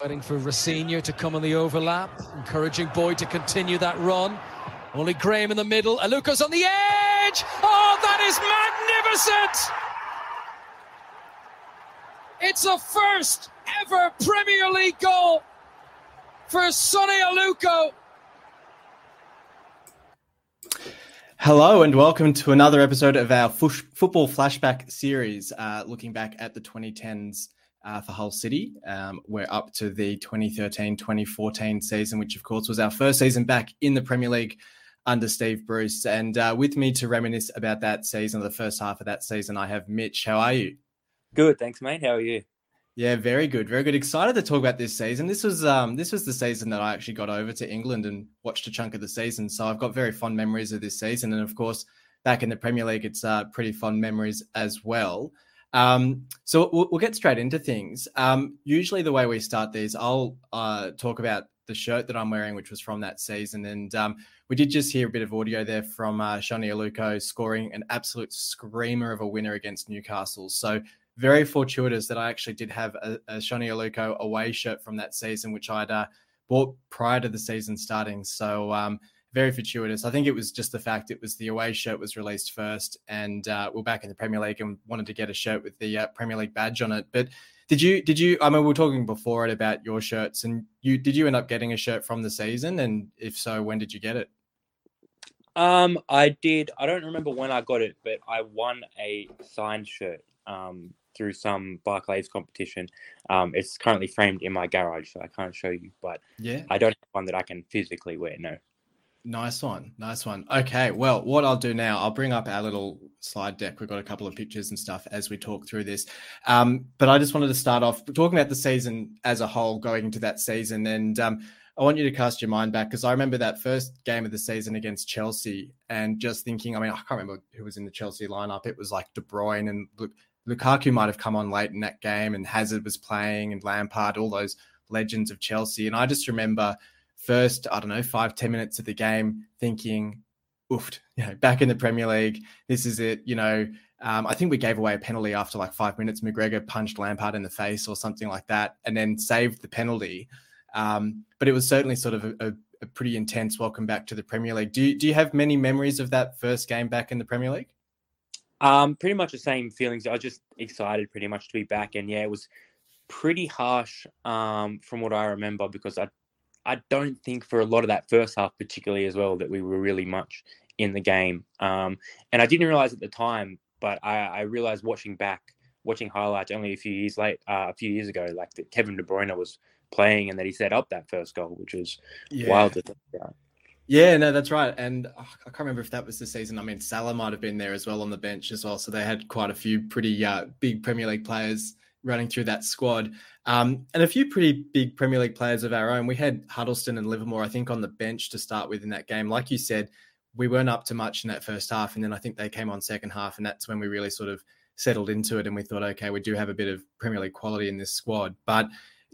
Waiting for Rosenior to come on the overlap, encouraging Boyd to continue that run. Only Graham in the middle. Aluko's on the edge. Oh, that is magnificent! It's a first ever Premier League goal for Sone Aluko. Hello and welcome to another episode of our football flashback series, uh, looking back at the 2010s uh, for Hull City. Um, we're up to the 2013 2014 season, which, of course, was our first season back in the Premier League under Steve Bruce. And uh, with me to reminisce about that season, the first half of that season, I have Mitch. How are you? Good, thanks, mate. How are you? Yeah, very good, very good. Excited to talk about this season. This was um, this was the season that I actually got over to England and watched a chunk of the season. So I've got very fond memories of this season, and of course, back in the Premier League, it's uh, pretty fond memories as well. Um, so we'll, we'll, get straight into things. Um, usually, the way we start these, I'll uh, talk about the shirt that I'm wearing, which was from that season. And um, we did just hear a bit of audio there from uh, Sone Aluko scoring an absolute screamer of a winner against Newcastle. So very fortuitous that I actually did have a, a Sone Aluko away shirt from that season, which I'd uh, bought prior to the season starting. So um, very fortuitous. I think it was just the fact it was the away shirt was released first, and uh, we're back in the Premier League and wanted to get a shirt with the uh, Premier League badge on it. But did you? Did you? I mean, we were talking before it about your shirts, and you did you end up getting a shirt from the season? And if so, when did you get it? Um, I did. I don't remember when I got it, but I won a signed shirt um, through some Barclays competition. Um, it's currently framed in my garage, so I can't show you. But yeah, I don't have one that I can physically wear. No. Nice one. Nice one. Okay. Well, what I'll do now, I'll bring up our little slide deck. We've got a couple of pictures and stuff as we talk through this. Um, but I just wanted to start off talking about the season as a whole, going into that season. And um, I want you to cast your mind back because I remember that first game of the season against Chelsea and just thinking, I mean, I can't remember who was in the Chelsea lineup. It was like De Bruyne and Lukaku might have come on late in that game and Hazard was playing and Lampard, all those legends of Chelsea. And I just remember – first, I don't know, five, five ten minutes of the game thinking, oofed, you know, back in the Premier League, this is it. You know, um, I think we gave away a penalty after like five minutes. McGregor punched Lampard in the face or something like that, and then saved the penalty. Um, but it was certainly sort of a, a, a, pretty intense welcome back to the Premier League. Do you, do you have many memories of that first game back in the Premier League? Um, pretty much the same feelings. I was just excited pretty much to be back, and yeah, it was pretty harsh um, from what I remember because I I don't think for a lot of that first half, particularly as well, that we were really much in the game. Um, and I didn't realize at the time, but I, I, realized watching back, watching highlights only a few years late, uh, a few years ago, like that Kevin De Bruyne was playing and that he set up that first goal, which was yeah. wild to think about. Yeah, no, that's right. And oh, I can't remember if that was the season. I mean, Salah might have been there as well on the bench as well. So they had quite a few pretty uh, big Premier League players running through that squad. Um, and a few pretty big Premier League players of our own. We had Huddlestone and Livermore, I think, on the bench to start with in that game. Like you said, we weren't up to much in that first half. And then I think they came on second half. And that's when we really sort of settled into it. And we thought, okay, we do have a bit of Premier League quality in this squad. But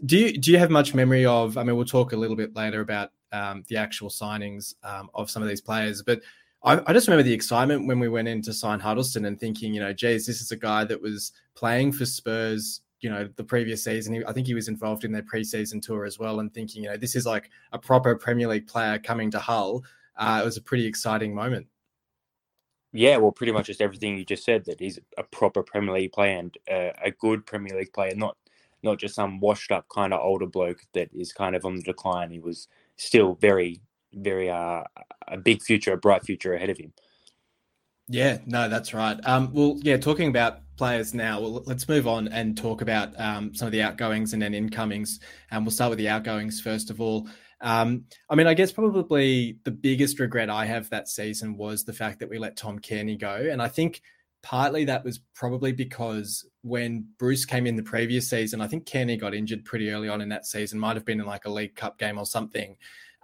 do you, do you have much memory of? I mean, we'll talk a little bit later about um, the actual signings um, of some of these players. But I, I, just remember the excitement when we went in to sign Huddlestone and thinking, you know, geez, this is a guy that was playing for Spurs you know the previous season. I think he was involved in their preseason tour as well, and thinking you know this is like a proper Premier League player coming to Hull. Uh, it was a pretty exciting moment. Yeah, well, pretty much just everything you just said. That he's a proper Premier League player and uh, a good Premier League player, not not just some washed up kind of older bloke that is kind of on the decline. He was still very, very uh, a big future, a bright future ahead of him. Yeah, no, that's right. Um, well, yeah, talking about players now, well, let's move on and talk about um, some of the outgoings and then incomings. And we'll start with the outgoings first of all. Um, I mean, I guess probably the biggest regret I have that season was the fact that we let Tom Cairney go. And I think partly that was probably because when Bruce came in the previous season, I think Cairney got injured pretty early on in that season, might have been in like a League Cup game or something.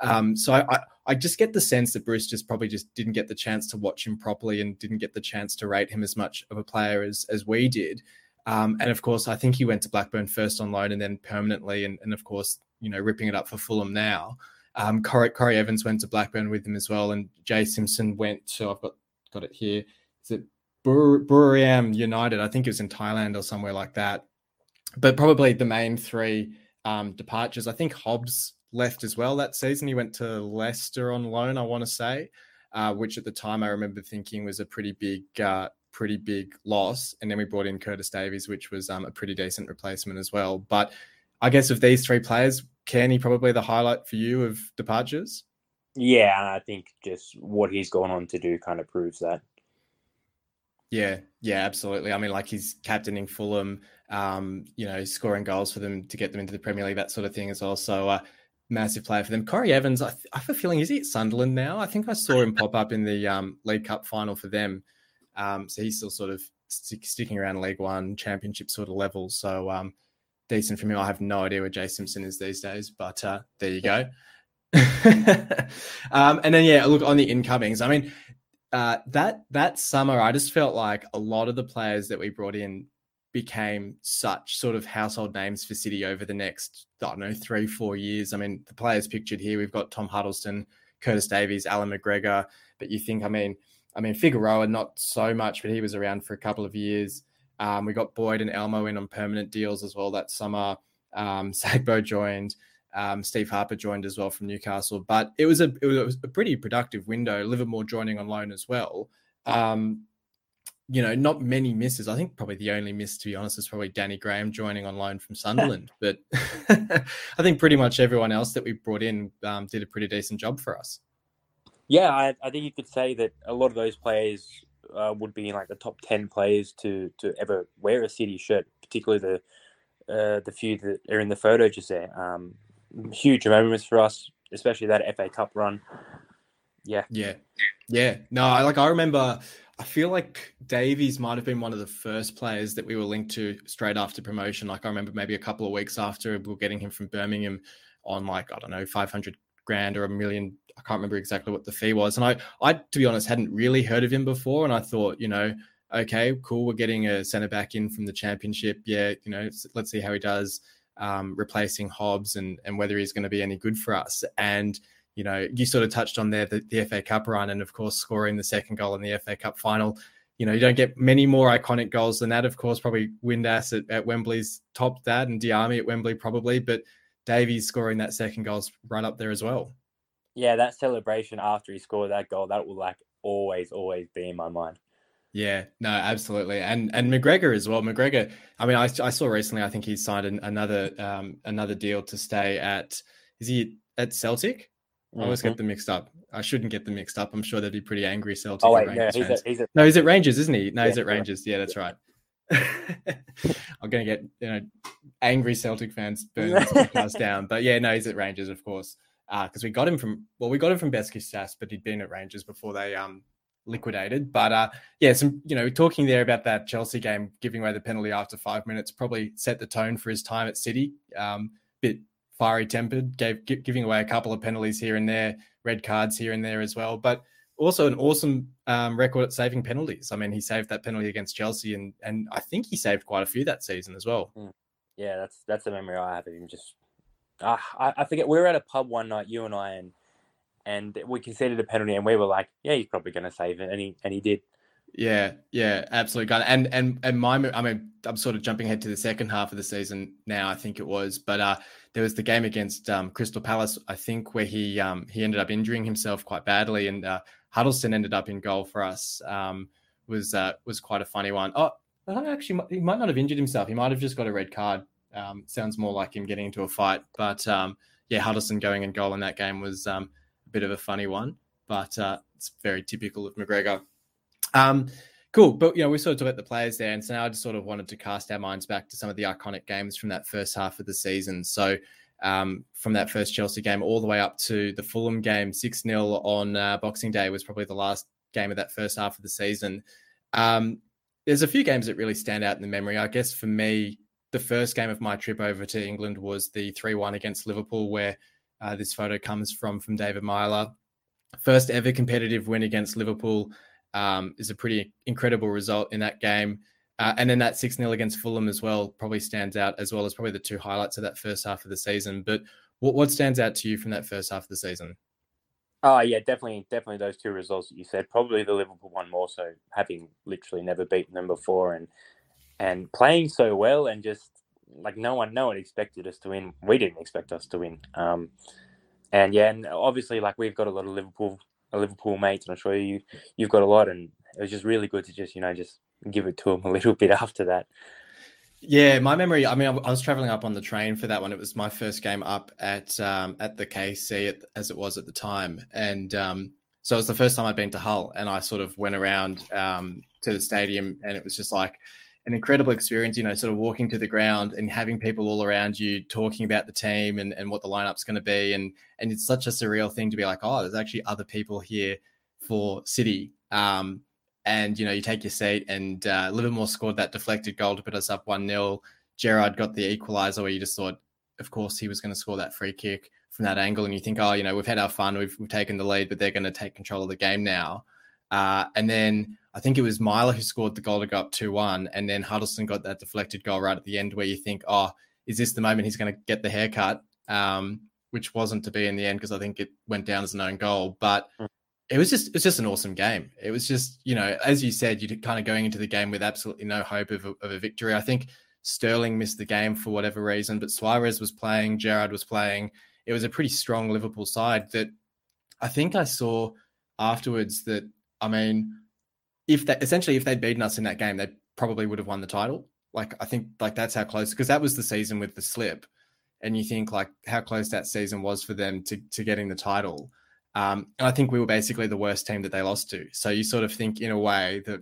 Um, so I, I just get the sense that Bruce just probably just didn't get the chance to watch him properly and didn't get the chance to rate him as much of a player as as we did. Um, and of course, I think he went to Blackburn first on loan and then permanently, and, and of course, you know, ripping it up for Fulham now. Um, Corry, Corry Evans went to Blackburn with him as well, and Jay Simpson went to I've got got it here. Is it Bur- Buriram United? I think it was in Thailand or somewhere like that. But probably the main three um, departures. I think Hobbs left as well that season. He went to Leicester on loan, I want to say, uh, which at the time I remember thinking was a pretty big, uh, pretty big loss. And then we brought in Curtis Davies, which was um, a pretty decent replacement as well. But I guess of these three players, Cairney probably the highlight for you of departures. Yeah, and I think just what he's gone on to do kind of proves that. Yeah, yeah, absolutely. I mean, like he's captaining Fulham, um, you know, scoring goals for them to get them into the Premier League, that sort of thing as well. So, uh, massive player for them. Corry Evans, I, th- I have a feeling, is he at Sunderland now? I think I saw him pop up in the um, League Cup final for them. Um, so he's still sort of st- sticking around League One, Championship sort of level. So, um, decent for me. I have no idea where Jay Simpson is these days, but uh, there you go. um, and then yeah, look on the incomings. I mean, uh, that that summer, I just felt like a lot of the players that we brought in became such sort of household names for City over the next, I don't know, three, four years. I mean, the players pictured here, we've got Tom Huddlestone, Curtis Davies, Allan McGregor. But you think, I mean, I mean, Figueroa, not so much, but he was around for a couple of years. Um, we got Boyd and Elmo in on permanent deals as well that summer. Um, Sagbo joined. Um, Steve Harper joined as well from Newcastle, but it was a it was a pretty productive window. Livermore joining on loan as well. Um, you know, not many misses. I think probably the only miss, to be honest, is probably Danny Graham joining on loan from Sunderland. but I think pretty much everyone else that we brought in um, did a pretty decent job for us. Yeah, I, I, think you could say that a lot of those players uh, would be in like the top ten players to to ever wear a City shirt, particularly the uh, the few that are in the photo just there. Um, huge moments for us, especially that FA Cup run. Yeah, yeah, yeah. No, I like I remember. I feel like Davies might have been one of the first players that we were linked to straight after promotion. Like I remember maybe a couple of weeks after we were getting him from Birmingham on like I don't know five hundred grand or a million. I can't remember exactly what the fee was. And I, I to be honest, hadn't really heard of him before. And I thought, you know, okay, cool, we're getting a centre back in from the championship. Yeah, you know, let's see how he does um, replacing Hobbs and and whether he's going to be any good for us. And you know, you sort of touched on there the, the FA Cup run, and of course scoring the second goal in the FA Cup final. You know, you don't get many more iconic goals than that. Of course, probably Windass at, at Wembley's topped that, and Diamé at Wembley probably, but Davies scoring that second goal's right up there as well. Yeah, that celebration after he scored that goal, that will like always, always be in my mind. Yeah, no, absolutely, and and McGregor as well. McGregor, I mean, I, I saw recently. I think he signed an, another um, another deal to stay at. Is he at Celtic? I always mm-hmm. get them mixed up. I shouldn't get them mixed up. I'm sure they'd be pretty angry Celtic. Oh wait, no, he's at, he's at, no, he's at Rangers, isn't he? No, yeah, he's at Rangers. Yeah, that's right. I'm going to get you know angry Celtic fans burn this podcast down, but yeah, no, he's at Rangers, of course, because uh, we got him from well, we got him from Besiktas, but he'd been at Rangers before they um liquidated. But uh, yeah, some you know talking there about that Chelsea game, giving away the penalty after five minutes, probably set the tone for his time at City. Um, bit fiery tempered, gave giving away a couple of penalties here and there, red cards here and there as well, but also an awesome um, record at saving penalties. I mean, he saved that penalty against Chelsea, and and I think he saved quite a few that season as well. Hmm. Yeah, that's that's a memory I have of him. Just uh, I, I forget we were at a pub one night, you and I, and and we conceded a penalty, and we were like, "Yeah, he's probably going to save it," and he and he did. Yeah, yeah, absolutely. And and and my, I mean, I'm sort of jumping ahead to the second half of the season now. I think it was, but uh, there was the game against um, Crystal Palace, I think, where he um, he ended up injuring himself quite badly, and uh, Huddlestone ended up in goal for us. Um, was uh, was quite a funny one. Oh, I don't actually. He might not have injured himself. He might have just got a red card. Um, sounds more like him getting into a fight, but um, yeah, Huddlestone going in goal in that game was um, a bit of a funny one, but uh, it's very typical of McGregor. Um, cool, but you know we sort of talked about the players there, and so now I just sort of wanted to cast our minds back to some of the iconic games from that first half of the season. So um, from that first Chelsea game all the way up to the Fulham game, six 0 on uh, Boxing Day was probably the last game of that first half of the season. Um, there's a few games that really stand out in the memory. I guess for me, the first game of my trip over to England was the 3 1 against Liverpool, where uh, this photo comes from from David Meyler. First ever competitive win against Liverpool um, is a pretty incredible result in that game. Uh, and then that 6 0 against Fulham as well probably stands out, as well as probably the two highlights of that first half of the season. But what, what stands out to you from that first half of the season? Oh yeah, definitely, definitely those two results that you said. Probably the Liverpool one more so, having literally never beaten them before, and and playing so well, and just like no one, no one expected us to win. We didn't expect us to win. Um, and yeah, and obviously, like we've got a lot of Liverpool, Liverpool mates, and I'm sure you, you've got a lot, and it was just really good to just, you know, just give it to them a little bit after that. Yeah, my memory. I mean, I, was traveling up on the train for that one. It was my first game up at um, at the KC as it was at the time, and um, so it was the first time I'd been to Hull, and I sort of went around um, to the stadium, and it was just like an incredible experience. You know, sort of walking to the ground and having people all around you talking about the team and, and what the lineup's going to be, and and it's such a surreal thing to be like, oh, there's actually other people here for City. Um, and you know you take your seat and uh, Livermore scored that deflected goal to put us up one 0 Gerrard got the equaliser where you just thought, of course, he was going to score that free kick from that angle, and you think, oh, you know, we've had our fun, we've, we've taken the lead, but they're going to take control of the game now. Uh, and then I think it was Meyler who scored the goal to go up 2 1. And then Huddlestone got that deflected goal right at the end where you think, oh, is this the moment he's going to get the haircut? Um, which wasn't to be in the end because I think it went down as an own goal. But hmm it was just it's just an awesome game. It was just you know as you said, you're kind of going into the game with absolutely no hope of a, of a victory. I think Sterling missed the game for whatever reason, but Suarez was playing, Gerrard was playing. It was a pretty strong Liverpool side that I think I saw afterwards that I mean, if that essentially if they'd beaten us in that game, they probably would have won the title. Like I think like that's how close because that was the season with the slip, and you think like how close that season was for them to to getting the title. Um, and I think we were basically the worst team that they lost to. So you sort of think in a way that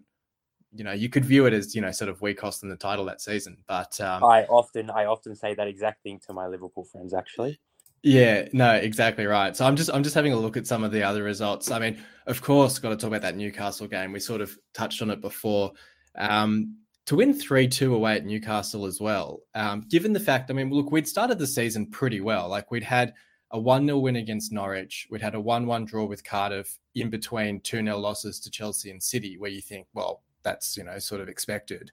you know you could view it as you know sort of we cost them the title that season. But um, I often I often say that exact thing to my Liverpool friends actually. Yeah, no, exactly right. So I'm just I'm just having a look at some of the other results. I mean, of course, got to talk about that Newcastle game. We sort of touched on it before. Um, to win 3 2 away at Newcastle as well, um, given the fact, I mean, look, we'd started the season pretty well. Like we'd had a 1 0 win against Norwich. We'd had a 1 1 draw with Cardiff in between 2 0 losses to Chelsea and City, where you think, well, that's, you know, sort of expected.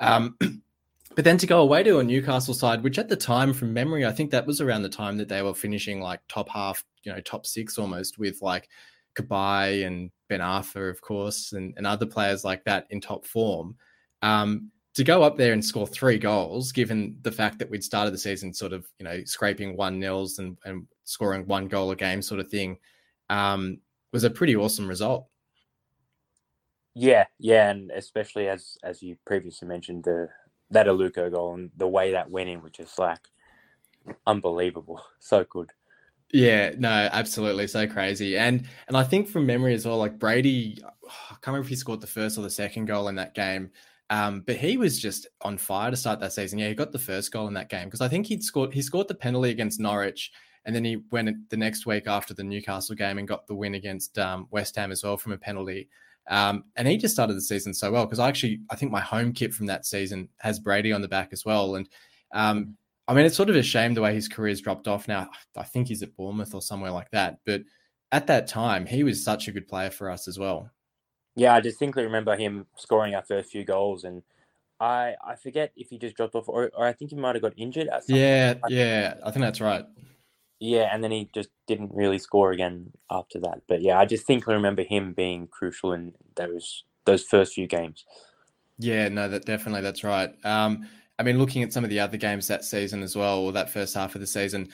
Um, but then to go away to a Newcastle side, which at the time, from memory, I think that was around the time that they were finishing like top half, you know, top six almost with like Cabaye and Ben Arfa, of course, and, and other players like that in top form. Um, to go up there and score three goals, given the fact that we'd started the season sort of, you know, scraping one nils and, and scoring one goal a game sort of thing, um, was a pretty awesome result. Yeah, yeah, and especially as as you previously mentioned, the that Aluko goal and the way that went in, which is like unbelievable, so good. Yeah, no, absolutely, so crazy, and and I think from memory as well, like Brady, I can't remember if he scored the first or the second goal in that game, um, but he was just on fire to start that season. Yeah, he got the first goal in that game because I think he'd scored. He scored the penalty against Norwich, and then he went the next week after the Newcastle game and got the win against um, West Ham as well from a penalty. Um, and he just started the season so well because I actually I think my home kit from that season has Brady on the back as well. And um, I mean, it's sort of a shame the way his career's dropped off now. I think he's at Bournemouth or somewhere like that. But at that time, he was such a good player for us as well. Yeah, I distinctly remember him scoring our first few goals, and I I forget if he just dropped off or, or I think he might have got injured. At some yeah, yeah, I think that's right. Yeah, and then he just didn't really score again after that. But yeah, I just think I remember him being crucial in those those first few games. Yeah, no, that definitely that's right. Um, I mean, looking at some of the other games that season as well, or that first half of the season,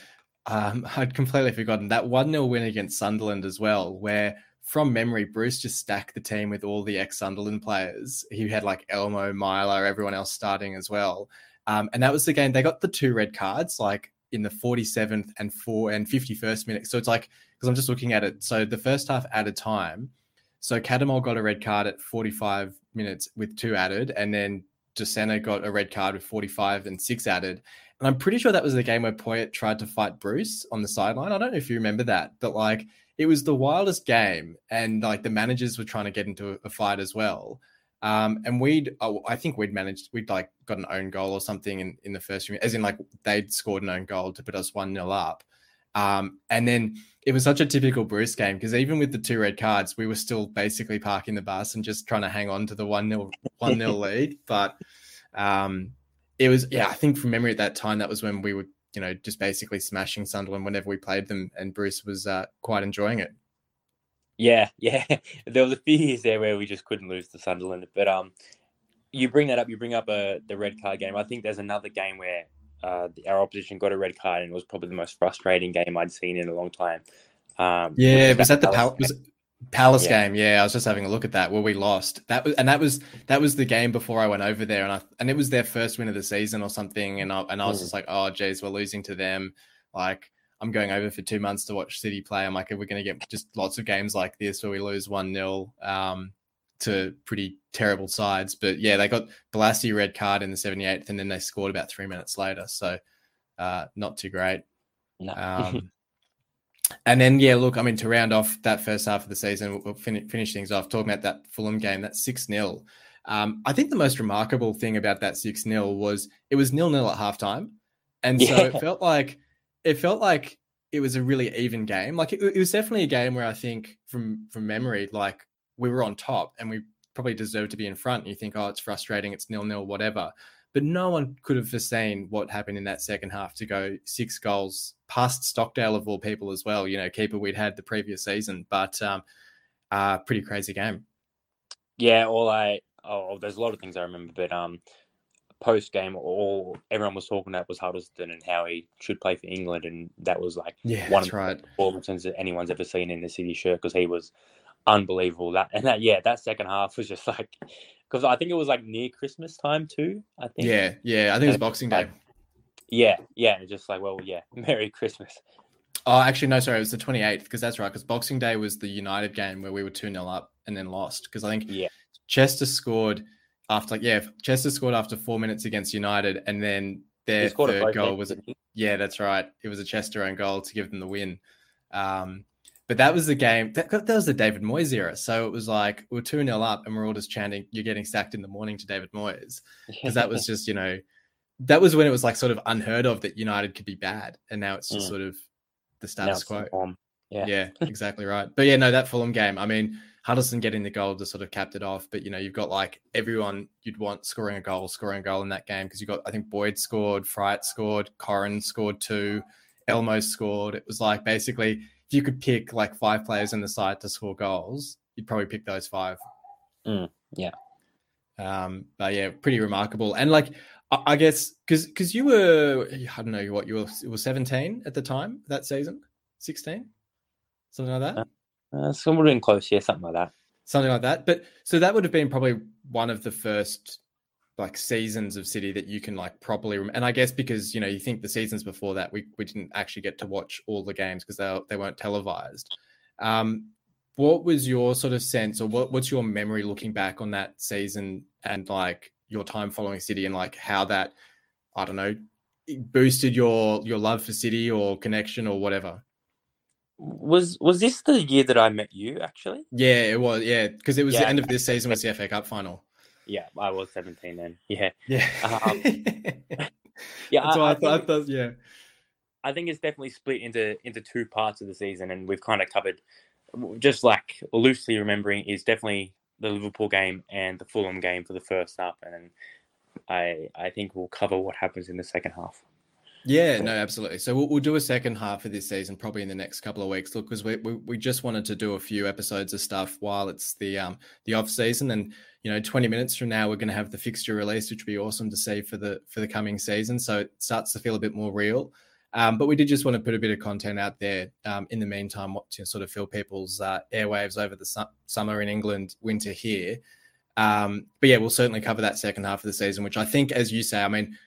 um, I'd completely forgotten that one 0 win against Sunderland as well, where from memory, Bruce just stacked the team with all the ex Sunderland players. He had like Elmo, Meyler, everyone else starting as well. Um, and that was the game. They got the two red cards, like in the 47th and four and 51st minute. So it's like because I'm just looking at it. So the first half added time. So Cattermole got a red card at 45 minutes with two added, and then Dossena got a red card with 45 and six added. And I'm pretty sure that was the game where Poyet tried to fight Bruce on the sideline. I don't know if you remember that, but like it was the wildest game, and like the managers were trying to get into a fight as well. Um, and we'd, oh, I think we'd managed, we'd like got an own goal or something in, in the first as in like they'd scored an own goal to put us 1 0 up. Um, and then it was such a typical Bruce game because even with the two red cards, we were still basically parking the bus and just trying to hang on to the 1 0 1 0 lead. But um, it was, yeah, I think from memory at that time, that was when we were you know, just basically smashing Sunderland whenever we played them, and Bruce was uh, quite enjoying it. Yeah, yeah. There was a few years there where we just couldn't lose to Sunderland, but um, you bring that up. You bring up a uh, the red card game. I think there's another game where uh, our opposition got a red card, and it was probably the most frustrating game I'd seen in a long time. Um, yeah, was that the Palace, was Palace yeah. game? Yeah, I was just having a look at that where we lost. That was and that was that was the game before I went over there, and I and it was their first win of the season or something, and I and I was mm. just like, oh, geez, we're losing to them. Like I'm going over for two months to watch City play. I'm like, we're going to get just lots of games like this where we lose one 0 um, to pretty terrible sides. But yeah, they got Bolasie red card in the 78th, and then they scored about three minutes later. So uh, not too great. No. um, and then yeah, look, I mean to round off that first half of the season, we'll fin- finish things off talking about that Fulham game, that six 0 um, I think the most remarkable thing about that six 0 was it was nil nil at halftime, and so yeah. it felt like it felt like it was a really even game. Like it, it was definitely a game where I think from from memory, like we were on top and we probably deserved to be in front. And you think, oh, it's frustrating, it's nil nil, whatever. But no one could have foreseen what happened in that second half to go six goals past Stockdale of all people as well. You know, keeper we'd had the previous season, but um, uh, pretty crazy game. Yeah, all I oh, there's a lot of things I remember, but um, post game, all everyone was talking about was Huddlestone and how he should play for England, and that was like yeah, one of right. the performances that anyone's ever seen in the City shirt because he was unbelievable. That and that yeah, that second half was just like because I think it was like near Christmas time too. I think yeah, yeah, I think it was Boxing Day. yeah, yeah, and just like well, yeah, Merry Christmas. Oh, actually, no, sorry, it was the 28th because that's right. Because Boxing Day was the United game where we were 2 0 up and then lost. Because I think yeah. Chester scored after like yeah, Chester scored after four minutes against United, and then their third goal was yeah, that's right. It was a Chester own goal to give them the win. Um, but that was the game that, that was the David Moyes era. So it was like we are two 0 up, and we're all just chanting, "You're getting sacked in the morning" to David Moyes because that was just you know that was when it was like sort of unheard of that United could be bad, and now it's just mm. sort of the status quo. Yeah, yeah, exactly right. But yeah, no, that Fulham game. I mean, Huddlestone getting the goal to sort of capped it off. But you know, you've got like everyone you'd want scoring a goal, scoring a goal in that game because you got I think Boyd scored, Fryatt scored, Koren scored two, Elmo scored. It was like basically if you could pick like five players in the side to score goals, you'd probably pick those five. Mm, yeah. Um, but yeah, pretty remarkable. And like I, I guess because because you were I don't know what you were you were seventeen at the time that season, sixteen, something like that. Uh, somewhere in close, yeah, something like that. Something like that. But so that would have been probably one of the first like seasons of City that you can like properly. Rem- and I guess because you know you think the seasons before that we we didn't actually get to watch all the games because they they weren't televised. Um, what was your sort of sense, or what, what's your memory looking back on that season and like your time following City and like how that I don't know boosted your your love for City or connection or whatever? Was was this the year that I met you? Actually, yeah, it was. Yeah, because it was yeah. the end of this season was the FA Cup final. Yeah, I was seventeen then. Yeah, yeah, um, yeah. That's I, I, I, thought. Think, yeah, I think it's definitely split into into two parts of the season, and we've kind of covered just like loosely remembering is definitely the Liverpool game and the Fulham game for the first half, and I I think we'll cover what happens in the second half. Yeah, no, absolutely. So we'll, we'll do a second half of this season, probably in the next couple of weeks. Look, because we, we, we just wanted to do a few episodes of stuff while it's the um the off season, and you know, twenty minutes from now we're going to have the fixture release, which would be awesome to see for the for the coming season. So it starts to feel a bit more real. Um, but we did just want to put a bit of content out there um, in the meantime what to sort of fill people's uh, airwaves over the su- summer in England, winter here. Um, but yeah, we'll certainly cover that second half of the season, which I think, as you say, I mean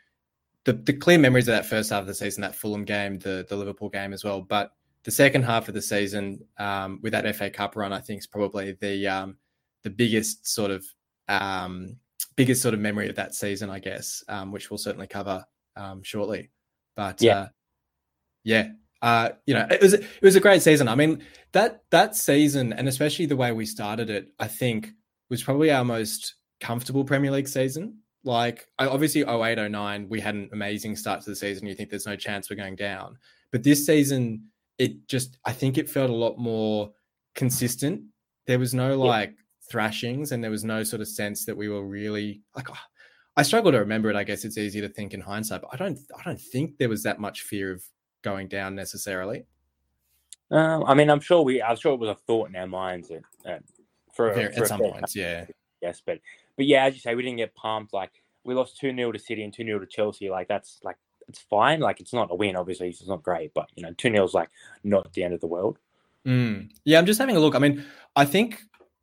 the, the clear memories of that first half of the season, that Fulham game, the the Liverpool game as well. But the second half of the season, um, with that FA Cup run, I think is probably the um, the biggest sort of um, biggest sort of memory of that season, I guess, um, which we'll certainly cover um, shortly. But yeah, uh, yeah, uh, you know, it was it was a great season. I mean, that that season, and especially the way we started it, I think was probably our most comfortable Premier League season. Like obviously 08, 09, we had an amazing start to the season. You think there's no chance we're going down. But this season, it just I think it felt a lot more consistent. There was no like yeah. thrashings and there was no sort of sense that we were really like oh, I struggle to remember it. I guess it's easy to think in hindsight, but I don't I don't think there was that much fear of going down necessarily. Um, I mean, I'm sure we I'm sure it was a thought in our minds at, at for, for at some points, yeah. Yes, but but yeah, as you say, we didn't get pumped. Like we lost two 0 to City and two 0 to Chelsea. Like that's like it's fine. Like it's not a win, obviously, it's not great, but you know, two 0 is like not the end of the world. Mm. Yeah, I'm just having a look. I mean, I think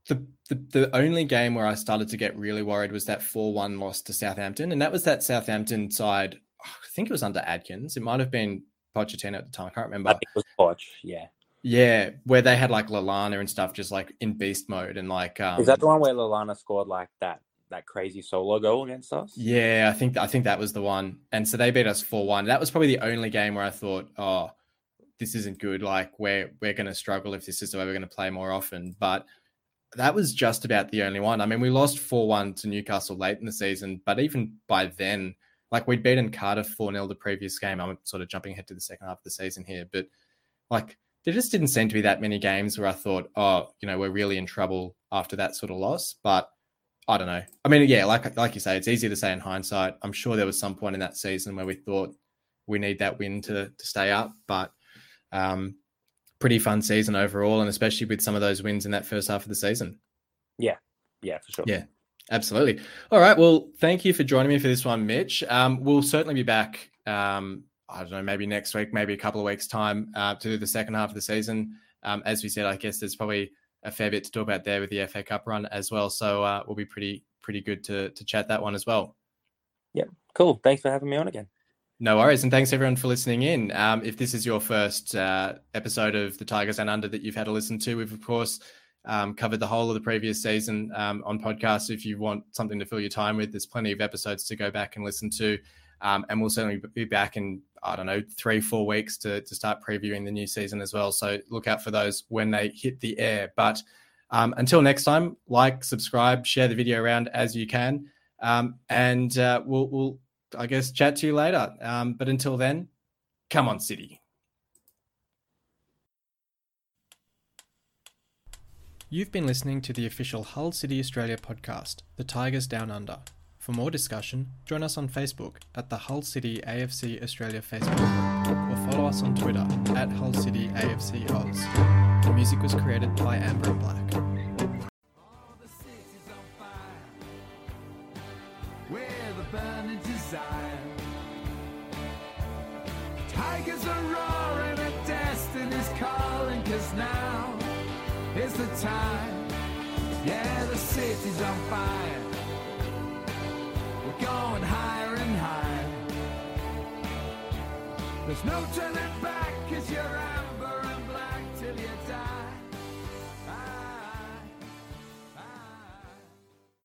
the, the the only game where I started to get really worried was that four one loss to Southampton, and that was that Southampton side. I think it was under Adkins. It might have been Pochettino at the time. I can't remember. I think it was Poch. Yeah. Yeah, where they had like Lallana and stuff, just like in beast mode, and like um, is that the one where Lallana scored like that that crazy solo goal against us? Yeah, I think I think that was the one. And so they beat us four one. That was probably the only game where I thought, oh, this isn't good. Like we're we're going to struggle if this is the way we're going to play more often. But that was just about the only one. I mean, we lost four one to Newcastle late in the season, but even by then, like we'd beaten Cardiff four 0 the previous game. I'm sort of jumping ahead to the second half of the season here, but like there just didn't seem to be that many games where I thought, oh, you know, we're really in trouble after that sort of loss. But I don't know. I mean, yeah, like like you say, it's easy to say in hindsight. I'm sure there was some point in that season where we thought we need that win to to stay up, but um, pretty fun season overall, and especially with some of those wins in that first half of the season. Yeah, yeah, for sure. Yeah, absolutely. All right. Well, thank you for joining me for this one, Mitch. Um, we'll certainly be back. Um, I don't know, maybe next week, maybe a couple of weeks' time uh, to do the second half of the season. Um, as we said, I guess there's probably a fair bit to talk about there with the FA Cup run as well. So uh, we'll be pretty pretty good to to chat that one as well. Yeah, cool. Thanks for having me on again. No worries, and thanks everyone for listening in. Um, if this is your first uh, episode of the Tigers Down Under that you've had to listen to, we've of course um, covered the whole of the previous season um, on podcast. If you want something to fill your time with, there's plenty of episodes to go back and listen to. Um, and we'll certainly be back in, I don't know, three, four weeks to, to start previewing the new season as well. So look out for those when they hit the air. But um, until next time, like, subscribe, share the video around as you can. Um, and uh, we'll, we'll, I guess, chat to you later. Um, but until then, come on, City. You've been listening to the official Hull City Australia podcast, The Tigers Down Under. For more discussion, join us on Facebook at the Hull City AFC Australia Facebook group or follow us on Twitter at Hull City AFC Oz. The music was created by Amber and Black. No you're